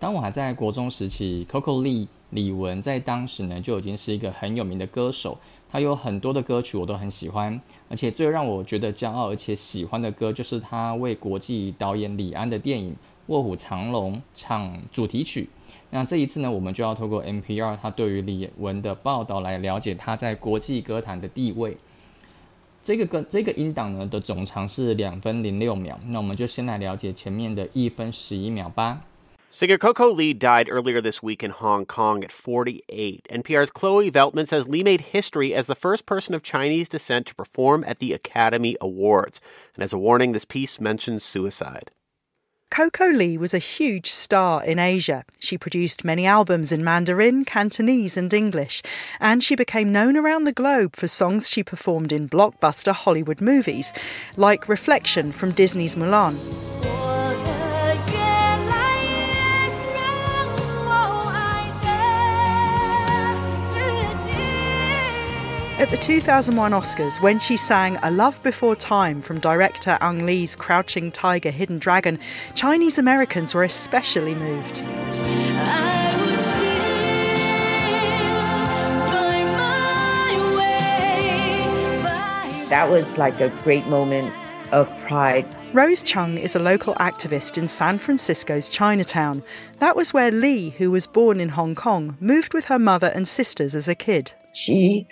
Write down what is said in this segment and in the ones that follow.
当我还在国中时期，Coco Lee 李玟在当时呢就已经是一个很有名的歌手，她有很多的歌曲我都很喜欢，而且最让我觉得骄傲而且喜欢的歌就是她为国际导演李安的电影《卧虎藏龙》唱主题曲。那这一次呢，我们就要透过 NPR 他对于李玟的报道来了解她在国际歌坛的地位。这个歌这个音档呢的总长是两分零六秒，那我们就先来了解前面的一分十一秒吧。Singer Coco Lee died earlier this week in Hong Kong at 48. NPR's Chloe Veltman says Lee made history as the first person of Chinese descent to perform at the Academy Awards. And as a warning, this piece mentions suicide. Coco Lee was a huge star in Asia. She produced many albums in Mandarin, Cantonese, and English, and she became known around the globe for songs she performed in blockbuster Hollywood movies, like Reflection from Disney's Mulan. At the 2001 Oscars, when she sang A Love Before Time from director Ang Lee's Crouching Tiger, Hidden Dragon, Chinese Americans were especially moved. That was like a great moment of pride. Rose Chung is a local activist in San Francisco's Chinatown. That was where Lee, who was born in Hong Kong, moved with her mother and sisters as a kid. She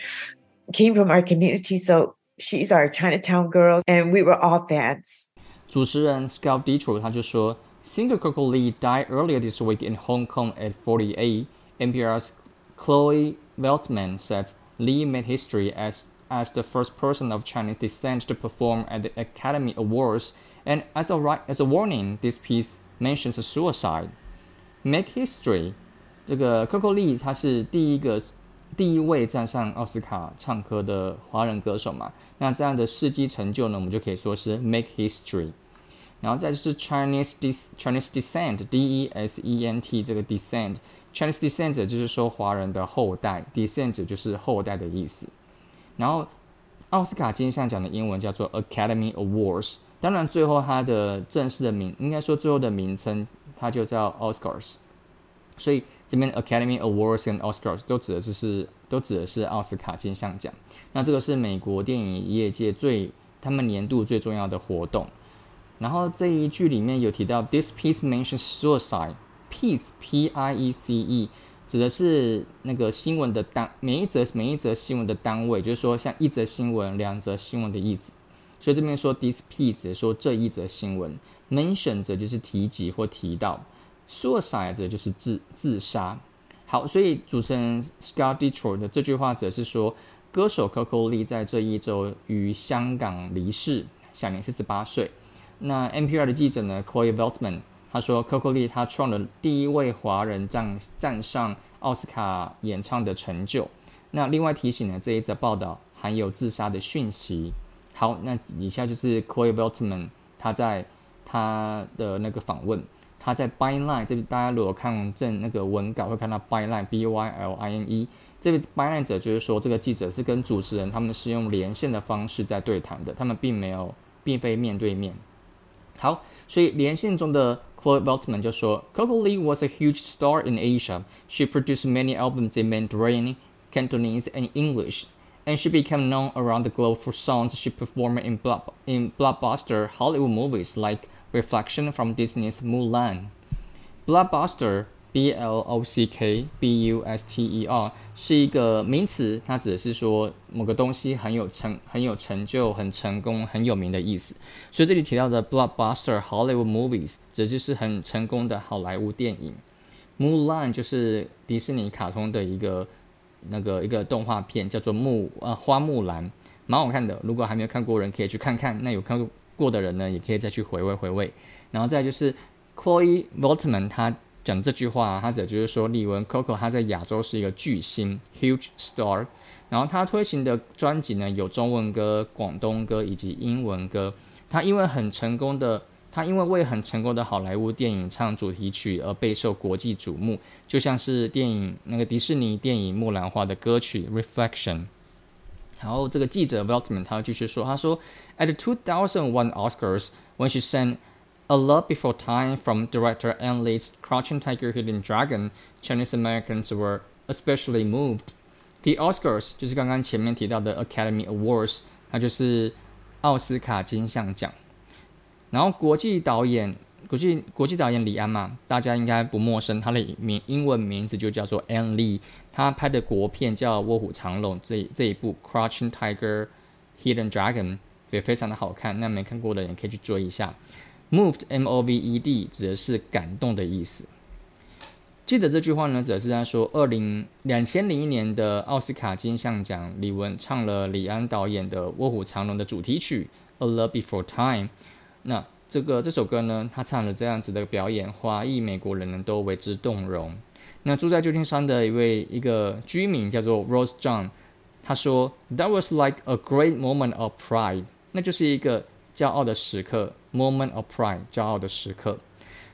came from our community, so she's our Chinatown girl, and we were all fans. 主持人 Scout Dietrich 他就说，Singer Coco Lee died earlier this week in Hong Kong at 48. NPR's Chloe Veltman said Lee made history as as the first person of Chinese descent to perform at the Academy Awards, and as a right as a warning, this piece mentions suicide. Make history. 这个 Coco Lee 他是第一个 第一位站上奥斯卡唱歌的华人歌手嘛，那这样的事迹成就呢，我们就可以说是 make history。然后再就是 Chinese dis Chinese descent，D E S E N T 这个 descent，Chinese descent 就是说华人的后代，descent 就是后代的意思。然后奥斯卡金像奖的英文叫做 Academy Awards，当然最后它的正式的名，应该说最后的名称，它就叫 Oscars。所以这边 Academy Awards 跟 Oscars 都指的就是都指的是奥斯卡金像奖。那这个是美国电影业界最他们年度最重要的活动。然后这一句里面有提到 This piece mentions suicide. Piece P I E C E 指的是那个新闻的单每一则每一则新闻的单位，就是说像一则新闻、两则新闻的意思。所以这边说 This piece 说这一则新闻，mention 则就是提及或提到。Suicide 就是自自杀。好，所以主持人 Scott Detroit 的这句话则是说，歌手 Coco Lee 在这一周于香港离世，享年四十八岁。那 NPR 的记者呢，Chloe Veltman 他说，Coco Lee 他创了第一位华人站站上奥斯卡演唱的成就。那另外提醒呢，这一则报道含有自杀的讯息。好，那以下就是 Chloe Veltman 他在他的那个访问。他在 byline 这里，大家如果看正那个文稿，会看到 byline b y l i n e 这位 byline 者就是说，这个记者是跟主持人他们是用连线的方式在对谈的，他们并没有，并非面对面。好，所以连线中的 Chloe Beltman 就说，Coco Lee was a huge star in Asia. She produced many albums in Mandarin, Cantonese, and English, and she became known around the globe for songs she performed in block in blockbuster Hollywood movies like reflection from Disney's Mulan. Blockbuster B L O C K B U S T E R 是一个名词，它指的是说某个东西很有成、很有成就、很成功、很有名的意思。所以这里提到的 blockbuster Hollywood movies 指就是很成功的好莱坞电影。Mulan 就是迪士尼卡通的一个那个一个动画片，叫做木呃花木兰，蛮好看的。如果还没有看过人，可以去看看。那有看过。过的人呢，也可以再去回味回味。然后再就是 Chloe Voltman，他讲这句话，他指就是说李玟 Coco 他在亚洲是一个巨星，huge star。然后他推行的专辑呢，有中文歌、广东歌以及英文歌。他因为很成功的，他因为为很成功的好莱坞电影唱主题曲而备受国际瞩目，就像是电影那个迪士尼电影《木兰花》的歌曲 Reflection。然后这个记者 Veltman 他继续说，他说 ，At the 2001 Oscars, when she sang A Love Before Time from director Ang Lee's Crouching Tiger, Hidden Dragon, Chinese Americans were especially moved. The Oscars 就是刚刚前面提到的 Academy Awards，它就是奥斯卡金像奖。然后国际导演，国际国际导演李安嘛，大家应该不陌生，他的名英文名字就叫做 Ang Lee。他拍的国片叫《卧虎藏龙》，这这一部《Crouching Tiger, Hidden Dragon》 也非常的好看。那没看过的人可以去追一下。Moved, M-O-V-E-D，指的是感动的意思。记得这句话呢，指的是在说二零两千零一年的奥斯卡金像奖，李玟唱了李安导演的《卧虎藏龙》的主题曲《A Love Before Time》。那这个这首歌呢，他唱了这样子的表演，华裔美国人呢都为之动容。那住在旧金山的一位一个居民叫做 Rose John，他说：“That was like a great moment of pride。”那就是一个骄傲的时刻，moment of pride，骄傲的时刻。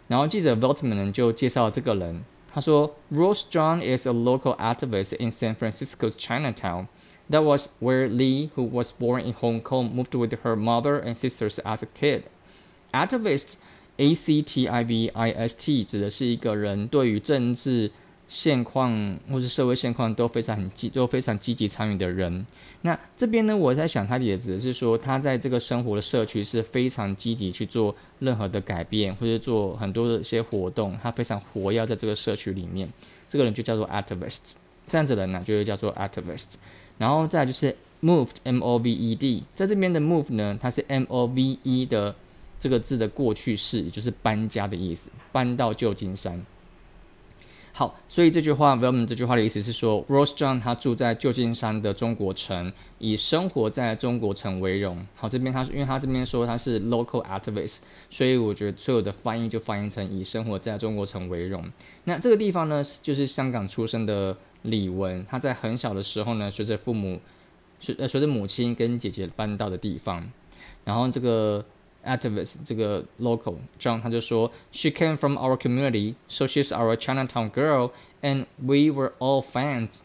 然后记者 Veltman 呢就介绍这个人，他说：“Rose John is a local activist in San Francisco's Chinatown. That was where Lee, who was born in Hong Kong, moved with her mother and sisters as a kid. Activist, A C T I V I S T，指的是一个人对于政治。” 现况或是社会现况都非常很积都非常积极参与的人，那这边呢，我在想，他也指的是说，他在这个生活的社区是非常积极去做任何的改变，或者做很多的一些活动，他非常活跃在这个社区里面，这个人就叫做 activist，这样子的人呢，就叫做 activist。然后再就是 moved M O V E D，在这边的 move 呢，它是 M O V E 的这个字的过去式，也就是搬家的意思，搬到旧金山。好，所以这句话 v e l m a n 这句话的意思是说，Rose John 他住在旧金山的中国城，以生活在中国城为荣。好，这边他是因为他这边说他是 local activist，所以我觉得所有的翻译就翻译成以生活在中国城为荣。那这个地方呢，就是香港出生的李玟，他在很小的时候呢，随着父母，随呃随着母亲跟姐姐搬到的地方，然后这个。Activist 这个 local John 他就说，She came from our community, so she's our Chinatown girl, and we were all fans。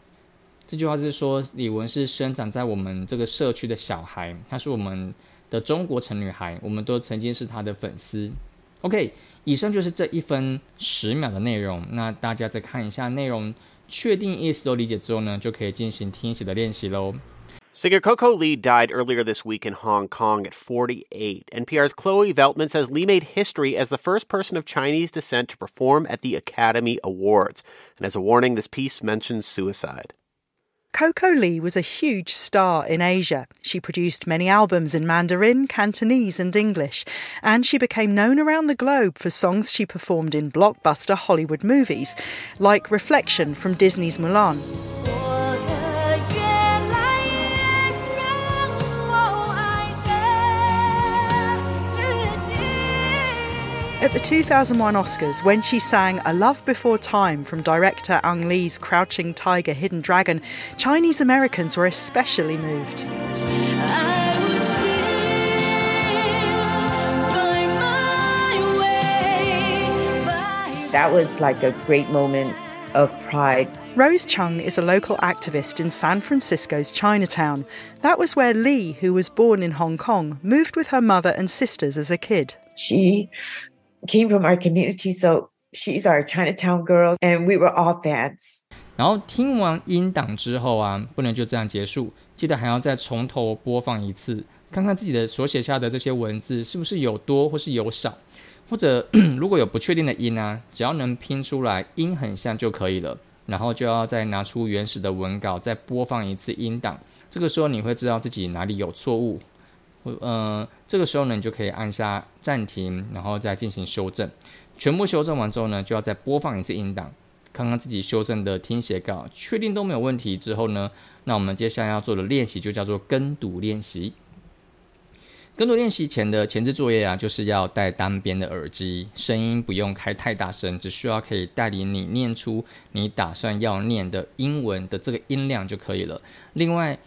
这句话是说李玟是生长在我们这个社区的小孩，她是我们的中国城女孩，我们都曾经是她的粉丝。OK，以上就是这一分十秒的内容，那大家再看一下内容，确定意思都理解之后呢，就可以进行听写的练习喽。Singer Coco Lee died earlier this week in Hong Kong at 48. NPR's Chloe Veltman says Lee made history as the first person of Chinese descent to perform at the Academy Awards. And as a warning, this piece mentions suicide. Coco Lee was a huge star in Asia. She produced many albums in Mandarin, Cantonese, and English, and she became known around the globe for songs she performed in blockbuster Hollywood movies, like Reflection from Disney's Mulan. At the 2001 Oscars, when she sang A Love Before Time from director Ang Lee's Crouching Tiger, Hidden Dragon, Chinese Americans were especially moved. That was like a great moment of pride. Rose Chung is a local activist in San Francisco's Chinatown. That was where Lee, who was born in Hong Kong, moved with her mother and sisters as a kid. She came from our community, so she's our Chinatown girl, and we were all fans. 然后听完音档之后啊，不能就这样结束，记得还要再从头播放一次，看看自己的所写下的这些文字是不是有多或是有少，或者 如果有不确定的音啊，只要能拼出来音很像就可以了。然后就要再拿出原始的文稿，再播放一次音档。这个时候你会知道自己哪里有错误。呃，这个时候呢，你就可以按下暂停，然后再进行修正。全部修正完之后呢，就要再播放一次音档，看看自己修正的听写稿，确定都没有问题之后呢，那我们接下来要做的练习就叫做跟读练习。跟读练习前的前置作业啊，就是要戴单边的耳机，声音不用开太大声，只需要可以带领你念出你打算要念的英文的这个音量就可以了。另外，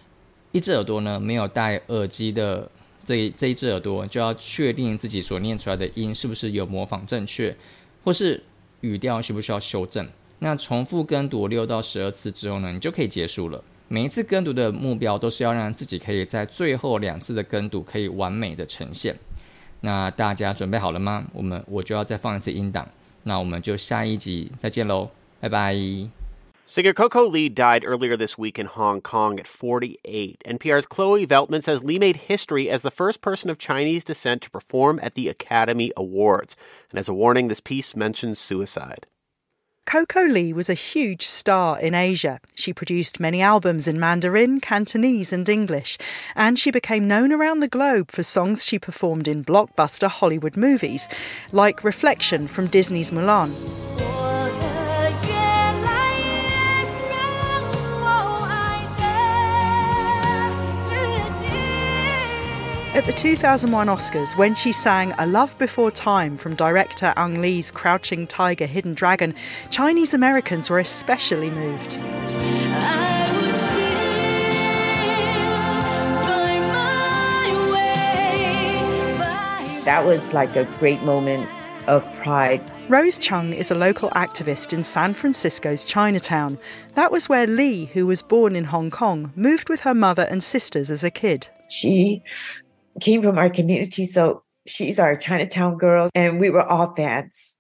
一只耳朵呢，没有戴耳机的。这这一只耳朵就要确定自己所念出来的音是不是有模仿正确，或是语调需不需要修正。那重复跟读六到十二次之后呢，你就可以结束了。每一次跟读的目标都是要让自己可以在最后两次的跟读可以完美的呈现。那大家准备好了吗？我们我就要再放一次音档。那我们就下一集再见喽，拜拜。Singer Coco Lee died earlier this week in Hong Kong at 48. NPR's Chloe Veltman says Lee made history as the first person of Chinese descent to perform at the Academy Awards. And as a warning, this piece mentions suicide. Coco Lee was a huge star in Asia. She produced many albums in Mandarin, Cantonese, and English, and she became known around the globe for songs she performed in blockbuster Hollywood movies, like Reflection from Disney's Mulan. At the 2001 Oscars, when she sang A Love Before Time from director Ang Lee's Crouching Tiger, Hidden Dragon, Chinese Americans were especially moved. That was like a great moment of pride. Rose Chung is a local activist in San Francisco's Chinatown. That was where Lee, who was born in Hong Kong, moved with her mother and sisters as a kid. She came from our community, so she's our Chinatown girl, and we were all fans.